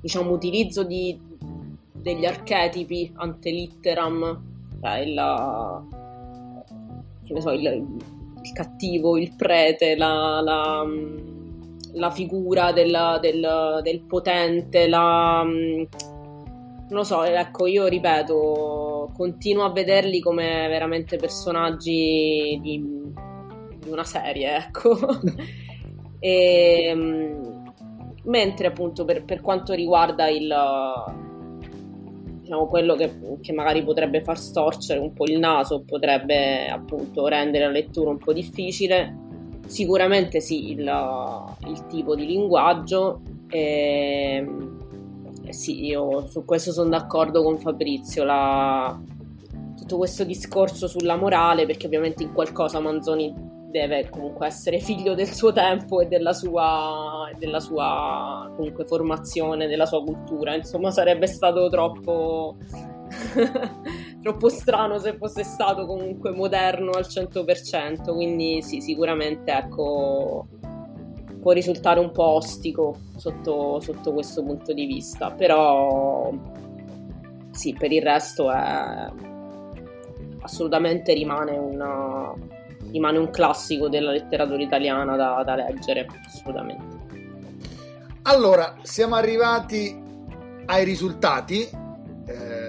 diciamo utilizzo di, degli archetipi ante litteram, cioè il, che ne so, il, il cattivo, il prete, la, la, la figura del, del, del, potente, la... Non lo so, ecco, io ripeto, continuo a vederli come veramente personaggi di, di una serie, ecco. e, mentre appunto per, per quanto riguarda il diciamo, quello che, che, magari potrebbe far storcere un po' il naso, potrebbe appunto rendere la lettura un po' difficile. Sicuramente sì, il, il tipo di linguaggio. E, eh sì, io su questo sono d'accordo con Fabrizio. La, tutto questo discorso sulla morale, perché ovviamente in qualcosa Manzoni deve comunque essere figlio del suo tempo e della sua, della sua formazione, della sua cultura. Insomma, sarebbe stato troppo, troppo strano se fosse stato comunque moderno al 100%. Quindi sì, sicuramente ecco, può risultare un po' ostico sotto, sotto questo punto di vista. Però sì, per il resto è assolutamente rimane una rimane un classico della letteratura italiana da, da leggere, assolutamente. Allora, siamo arrivati ai risultati eh,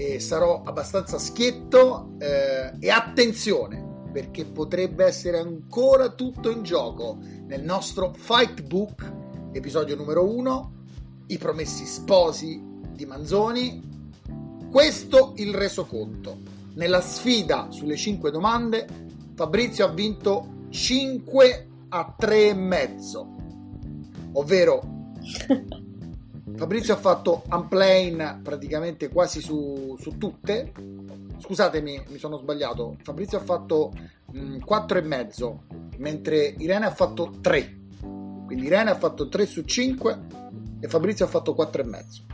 e sarò abbastanza schietto eh, e attenzione perché potrebbe essere ancora tutto in gioco nel nostro Fight Book, episodio numero 1, I promessi sposi di Manzoni. Questo il resoconto. Nella sfida sulle 5 domande, Fabrizio ha vinto 5 a 3 e mezzo, ovvero Fabrizio ha fatto unplane praticamente quasi su, su tutte. Scusatemi, mi sono sbagliato. Fabrizio ha fatto mh, 4 e mezzo, mentre Irene ha fatto 3. Quindi Irene ha fatto 3 su 5 e Fabrizio ha fatto 4 e mezzo.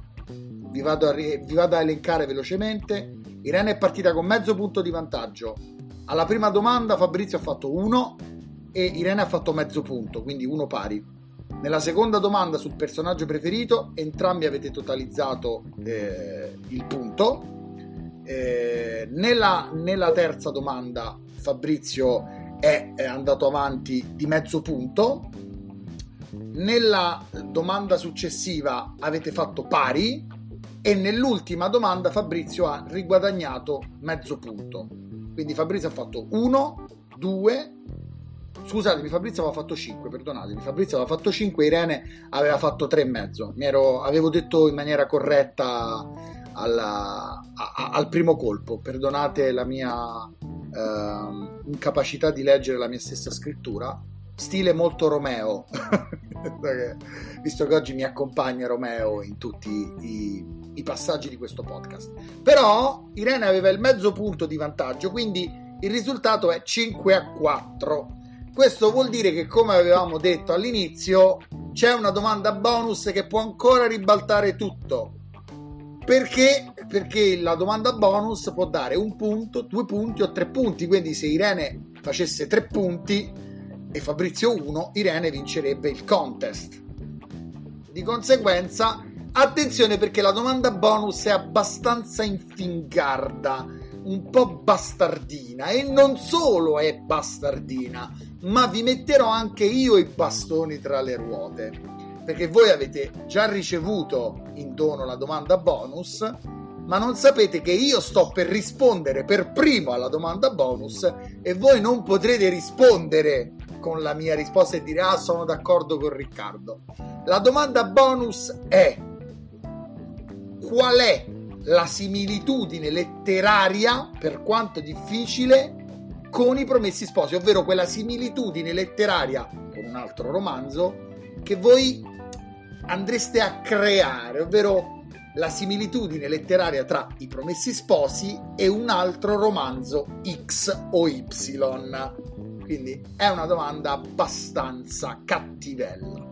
Vi vado, a, vi vado a elencare velocemente. Irene è partita con mezzo punto di vantaggio. Alla prima domanda Fabrizio ha fatto 1 e Irene ha fatto mezzo punto, quindi 1 pari. Nella seconda domanda sul personaggio preferito, entrambi avete totalizzato eh, il punto. Eh, nella, nella, terza domanda, Fabrizio è, è andato avanti di mezzo punto. Nella domanda successiva avete fatto pari e nell'ultima domanda Fabrizio ha riguadagnato mezzo punto. Quindi Fabrizio ha fatto 1, 2, Scusatemi, Fabrizio aveva fatto 5, perdonatemi. Fabrizio aveva fatto 5, Irene aveva fatto 3,5. Mi ero, avevo detto in maniera corretta alla, a, al primo colpo. Perdonate la mia eh, incapacità di leggere la mia stessa scrittura. Stile molto Romeo, visto che oggi mi accompagna Romeo in tutti i, i passaggi di questo podcast. Però Irene aveva il mezzo punto di vantaggio, quindi il risultato è 5 a 4 questo vuol dire che, come avevamo detto all'inizio, c'è una domanda bonus che può ancora ribaltare tutto. Perché? Perché la domanda bonus può dare un punto, due punti o tre punti. Quindi, se Irene facesse tre punti e Fabrizio uno, Irene vincerebbe il contest. Di conseguenza, attenzione perché la domanda bonus è abbastanza infingarda, un po' bastardina e non solo è bastardina, ma vi metterò anche io i bastoni tra le ruote, perché voi avete già ricevuto in dono la domanda bonus, ma non sapete che io sto per rispondere per primo alla domanda bonus e voi non potrete rispondere con la mia risposta e dire ah sono d'accordo con Riccardo. La domanda bonus è qual è la similitudine letteraria, per quanto difficile, con i promessi sposi, ovvero quella similitudine letteraria con un altro romanzo che voi andreste a creare, ovvero la similitudine letteraria tra i promessi sposi e un altro romanzo X o Y. Quindi è una domanda abbastanza cattivella.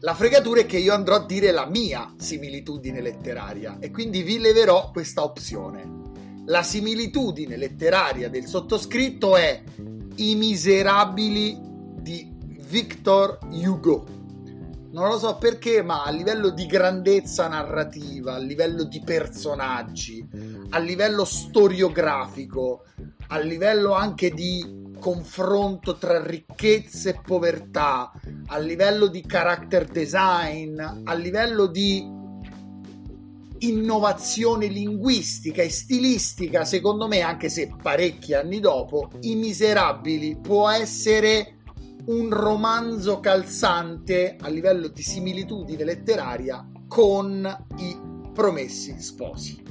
La fregatura è che io andrò a dire la mia similitudine letteraria e quindi vi leverò questa opzione. La similitudine letteraria del sottoscritto è I miserabili di Victor Hugo. Non lo so perché, ma a livello di grandezza narrativa, a livello di personaggi, a livello storiografico, a livello anche di confronto tra ricchezza e povertà, a livello di character design, a livello di innovazione linguistica e stilistica, secondo me, anche se parecchi anni dopo, I Miserabili può essere un romanzo calzante a livello di similitudine letteraria con i Promessi Sposi.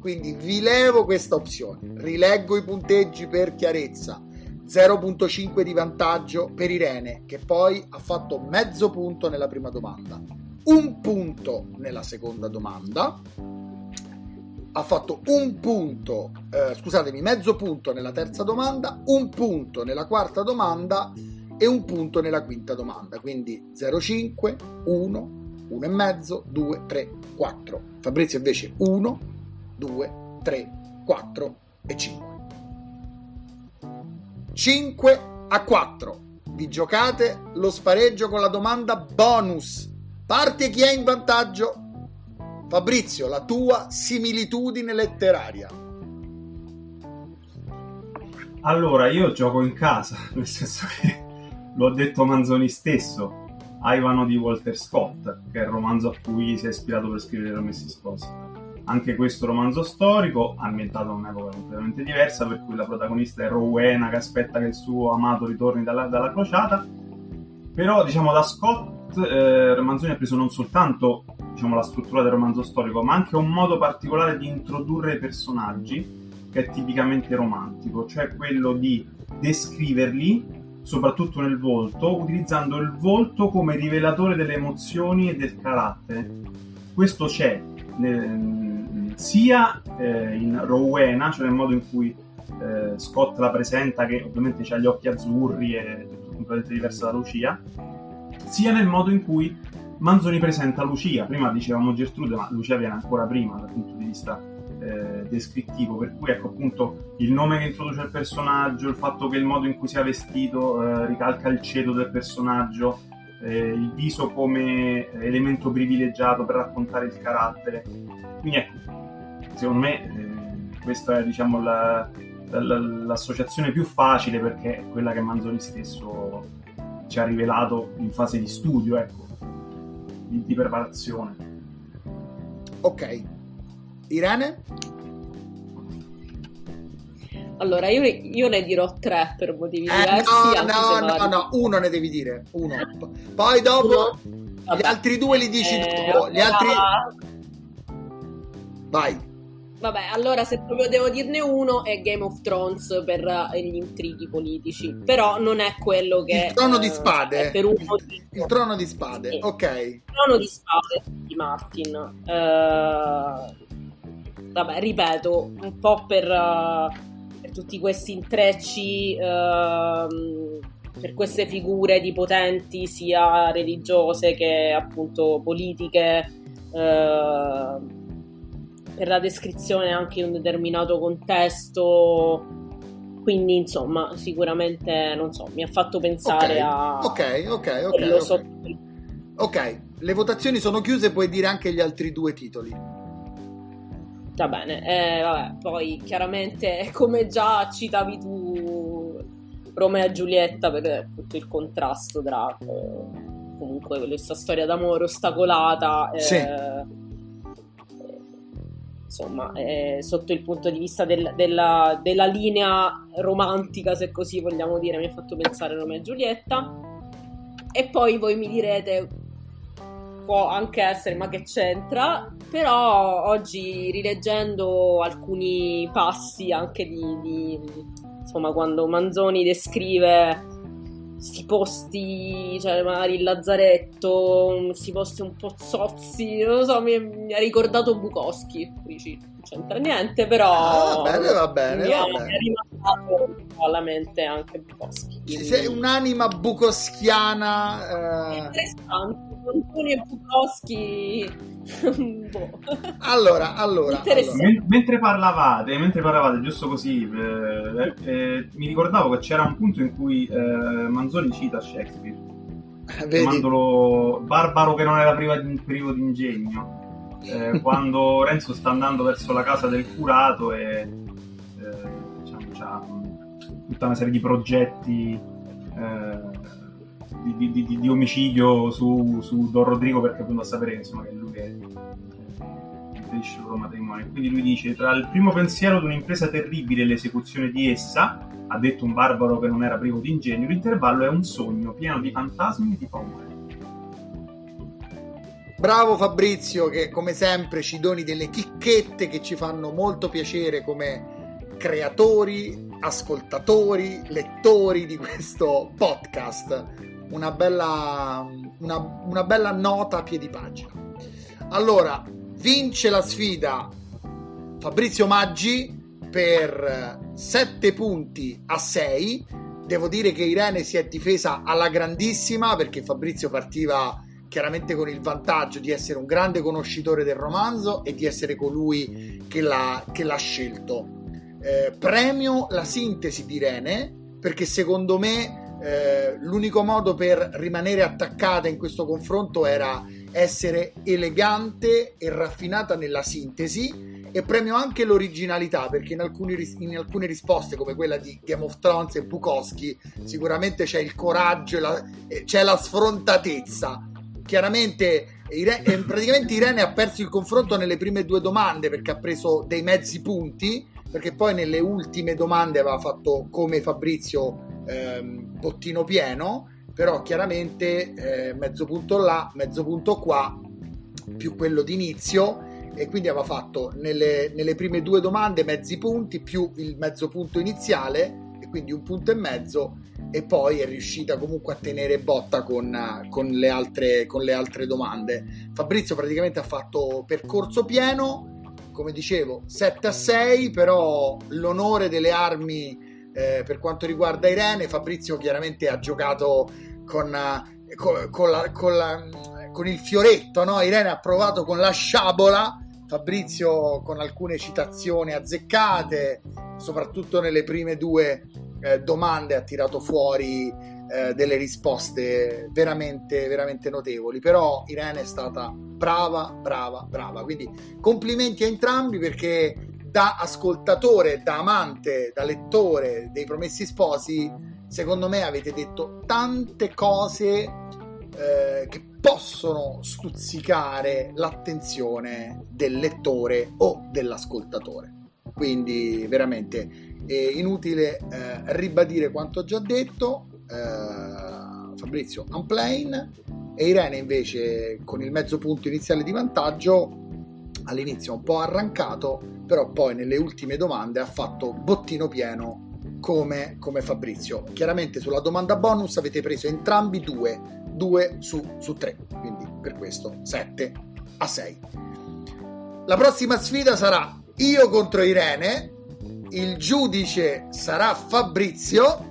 Quindi vi levo questa opzione, rileggo i punteggi per chiarezza. 0.5 di vantaggio per Irene, che poi ha fatto mezzo punto nella prima domanda un punto nella seconda domanda, ha fatto un punto, eh, scusatemi, mezzo punto nella terza domanda, un punto nella quarta domanda e un punto nella quinta domanda. Quindi 0,5, 1, 1,5, 2, 3, 4. Fabrizio invece 1, 2, 3, 4 e 5. 5 a 4. Vi giocate lo spareggio con la domanda bonus Parte chi è in vantaggio? Fabrizio, la tua similitudine letteraria. Allora, io gioco in casa, nel senso che lo ha detto Manzoni stesso, Ivano di Walter Scott, che è il romanzo a cui si è ispirato per scrivere Promessi Sposi. Anche questo romanzo storico, ambientato in un'epoca completamente diversa, per cui la protagonista è Rowena che aspetta che il suo amato ritorni dalla, dalla crociata. Però, diciamo, da Scott eh, Manzoni ha preso non soltanto diciamo, la struttura del romanzo storico, ma anche un modo particolare di introdurre i personaggi che è tipicamente romantico, cioè quello di descriverli soprattutto nel volto, utilizzando il volto come rivelatore delle emozioni e del carattere. Questo c'è eh, sia eh, in Rowena, cioè nel modo in cui eh, Scott la presenta, che ovviamente ha gli occhi azzurri e tutto completamente diverso da Lucia, sia nel modo in cui Manzoni presenta Lucia. Prima dicevamo Gertrude, ma Lucia viene ancora prima dal punto di vista eh, descrittivo, per cui ecco appunto il nome che introduce il personaggio, il fatto che il modo in cui sia vestito eh, ricalca il ceto del personaggio, eh, il viso come elemento privilegiato per raccontare il carattere. Quindi ecco, secondo me eh, questa è diciamo la, la, l'associazione più facile perché è quella che Manzoni stesso ci ha rivelato in fase di studio, ecco, di, di preparazione. Ok, Irene? Allora, io, io, ne dirò tre per motivi eh, diversi. No, no, no, no, uno ne devi dire. Uno. Poi dopo uno? gli altri due li dici eh, dopo. Gli altri... Vai. Vabbè, allora se proprio devo dirne uno è Game of Thrones per uh, gli intrighi politici, però non è quello che... Il trono uh, di spade. Per un Il trono di spade, sì. ok. Il trono di spade di Martin. Uh, vabbè, ripeto, un po' per, per tutti questi intrecci, uh, per queste figure di potenti sia religiose che appunto politiche, uh, per la descrizione anche in un determinato contesto. Quindi, insomma, sicuramente, non so, mi ha fatto pensare okay. a... Ok, ok, ok. Okay. ok, le votazioni sono chiuse, puoi dire anche gli altri due titoli. Va bene, eh, vabbè, poi chiaramente come già citavi tu Romeo e Giulietta per tutto il contrasto tra eh, comunque questa storia d'amore ostacolata eh, sì. Insomma eh, sotto il punto di vista del, della, della, linea romantica se così vogliamo dire. Mi ha fatto pensare Romeo e Giulietta. E poi voi mi direte può anche essere ma che c'entra? Però oggi rileggendo alcuni passi anche di, di insomma quando Manzoni descrive questi posti, cioè magari il lazzaretto, questi posti un po' zozzi, non lo so, mi, mi ha ricordato Bukowski, dici, non c'entra niente, però... Ah, va bene, va bene, mi, va è, bene. Alla mente anche Bukowski. Quindi... Sei un'anima bukowskiana... Eh... Interessante, Antonio e Bukowski... boh. Allora, allora, allora. mentre parlavate, mentre parlavate, giusto così, eh, eh, mi ricordavo che c'era un punto in cui eh, Manzoni cita Shakespeare, chiamandolo barbaro che non era privo di, privo di ingegno. Eh, quando Renzo sta andando verso la casa del curato e tutta una serie di progetti eh, di, di, di, di, omicidio su, su, Don Rodrigo perché appunto a sapere insomma, che lui è il loro matrimonio. Quindi lui dice: Tra il primo pensiero di un'impresa terribile e l'esecuzione di essa, ha detto un barbaro che non era privo di ingegno, l'intervallo è un sogno pieno di fantasmi e di paure. Bravo Fabrizio, che come sempre ci doni delle chicchette che ci fanno molto piacere come creatori, ascoltatori, lettori di questo podcast. Una bella, una, una bella nota a piedi pagina. Allora, vince la sfida Fabrizio Maggi per 7 punti a 6. Devo dire che Irene si è difesa alla grandissima perché Fabrizio partiva chiaramente con il vantaggio di essere un grande conoscitore del romanzo e di essere colui che l'ha, che l'ha scelto. Eh, premio la sintesi di Irene perché secondo me eh, l'unico modo per rimanere attaccata in questo confronto era essere elegante e raffinata nella sintesi e premio anche l'originalità perché in, alcuni, in, alcune risposte come quella di Game of Thrones e Bukowski sicuramente c'è il coraggio, la, c'è la sfrontatezza. Chiaramente Irene, praticamente Irene ha perso il confronto nelle prime due domande perché ha preso dei mezzi punti perché poi nelle ultime domande aveva fatto come Fabrizio ehm, bottino pieno però chiaramente eh, mezzo punto là, mezzo punto qua più quello d'inizio e quindi aveva fatto nelle, nelle, prime due domande mezzi punti più il mezzo punto iniziale e quindi un punto e mezzo e poi è riuscita comunque a tenere botta con, con, le, altre, con le altre domande. Fabrizio praticamente ha fatto percorso pieno, come dicevo 7 a 6, però l'onore delle armi eh, per quanto riguarda Irene, Fabrizio chiaramente ha giocato con, con, con, la, con la, il fioretto, no? Irene ha provato con la sciabola Fabrizio con alcune citazioni azzeccate, soprattutto nelle prime due eh, domande ha tirato fuori eh, delle risposte veramente, veramente notevoli. Però Irene è stata brava, brava, brava. Quindi complimenti a entrambi perché da ascoltatore, da amante, da lettore dei Promessi Sposi, secondo me avete detto tante cose eh, che possono stuzzicare l'attenzione del lettore o dell'ascoltatore. Quindi veramente è inutile eh, ribadire quanto ho già detto. Eh, Fabrizio Unplane e Irene invece con il mezzo punto iniziale di vantaggio all'inizio un po' arrancato, però poi nelle ultime domande ha fatto bottino pieno come, come Fabrizio. Chiaramente sulla domanda bonus avete preso entrambi due, due su, su tre, quindi per questo 7 a 6. La prossima sfida sarà io contro Irene, il giudice sarà Fabrizio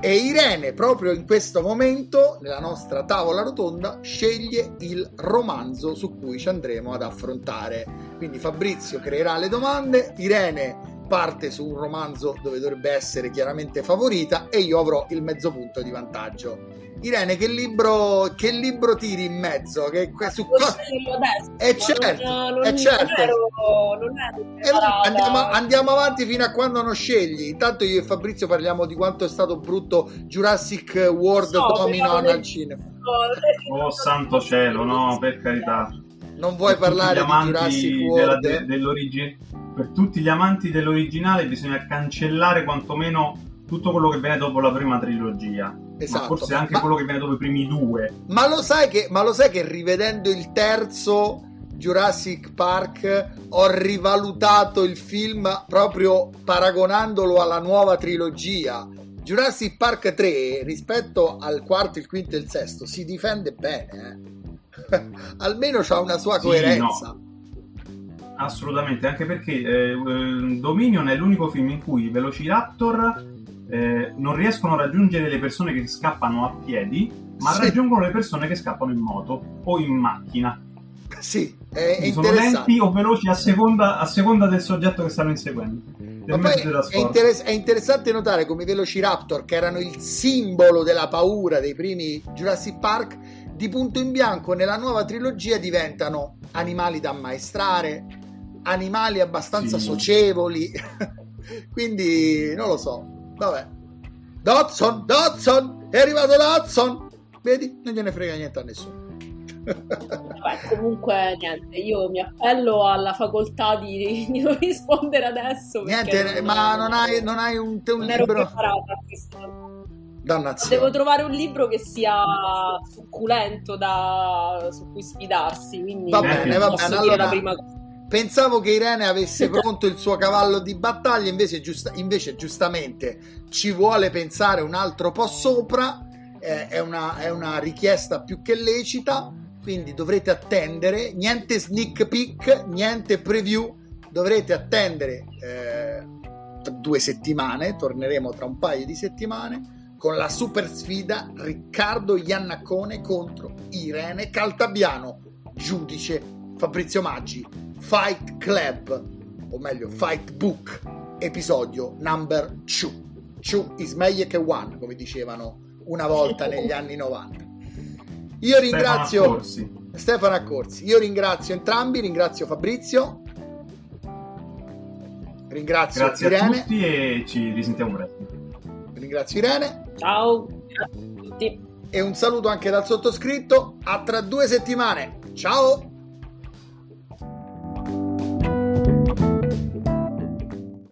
e Irene proprio in questo momento nella nostra tavola rotonda sceglie il romanzo su cui ci andremo ad affrontare. Quindi Fabrizio creerà le domande, Irene parte su un romanzo dove dovrebbe essere chiaramente favorita e io avrò il mezzo punto di vantaggio. Irene, che libro, che libro tiri in mezzo? Che, su cosa... È certo, non, è certo. Non ero, non ero andiamo, andiamo, avanti fino a quando non scegli. Intanto io e Fabrizio parliamo di quanto è stato brutto Jurassic World so, Dominion al cinema. Oh santo cielo, no, per carità. Non vuoi parlare di Jurassic World? Della, dell'origine per tutti gli amanti dell'originale bisogna cancellare quantomeno tutto quello che viene dopo la prima trilogia. Esatto. Ma forse anche ma, quello che viene dopo i primi due. Ma lo, sai che, ma lo sai che rivedendo il terzo Jurassic Park ho rivalutato il film proprio paragonandolo alla nuova trilogia. Jurassic Park 3 rispetto al quarto, il quinto e il sesto si difende bene. Eh? Almeno ha una sua coerenza. no. Assolutamente, anche perché eh, eh, Dominion è l'unico film in cui i Velociraptor eh, non riescono a raggiungere le persone che scappano a piedi, ma sì. raggiungono le persone che scappano in moto o in macchina. Sì, è, sono lenti o veloci a seconda, a seconda, del soggetto che stanno inseguendo. È, interess- è, interessante notare come i Velociraptor, che erano il simbolo della paura dei primi Jurassic Park, di punto in bianco nella nuova trilogia diventano animali da ammaestrare, animali abbastanza sì. socievoli. Quindi non lo so. Vabbè. Dodson, Dodson, è arrivato Dodson. Vedi, non gliene frega niente a nessuno. Vabbè, comunque niente, io mi appello alla facoltà di, di non rispondere adesso. Niente, non, ma non hai, non hai un, un non libro. Dannazione. Devo trovare un libro che sia succulento da, su cui sfidarsi. Quindi va bene, va bene. Allora, Pensavo che Irene avesse pronto il suo cavallo di battaglia, invece, giusta, invece giustamente ci vuole pensare un altro po' sopra, eh, è, una, è, una, richiesta più che lecita, quindi dovrete attendere, niente sneak peek, niente preview, dovrete attendere eh, due settimane, torneremo tra un paio di settimane, con la super sfida Riccardo Iannaccone contro Irene Caltabiano, giudice Fabrizio Maggi Fight Club, o meglio Fight Book, episodio number 2. 2 is meglio che one, come dicevano una volta negli anni 90. Io ringrazio Stefano Stefano Accorsi. Io ringrazio entrambi, ringrazio Fabrizio. Ringrazio Grazie Irene. a tutti e ci risentiamo presto. Ringrazio Irene. Ciao, a tutti. E un saluto anche dal sottoscritto. A tra due settimane. Ciao!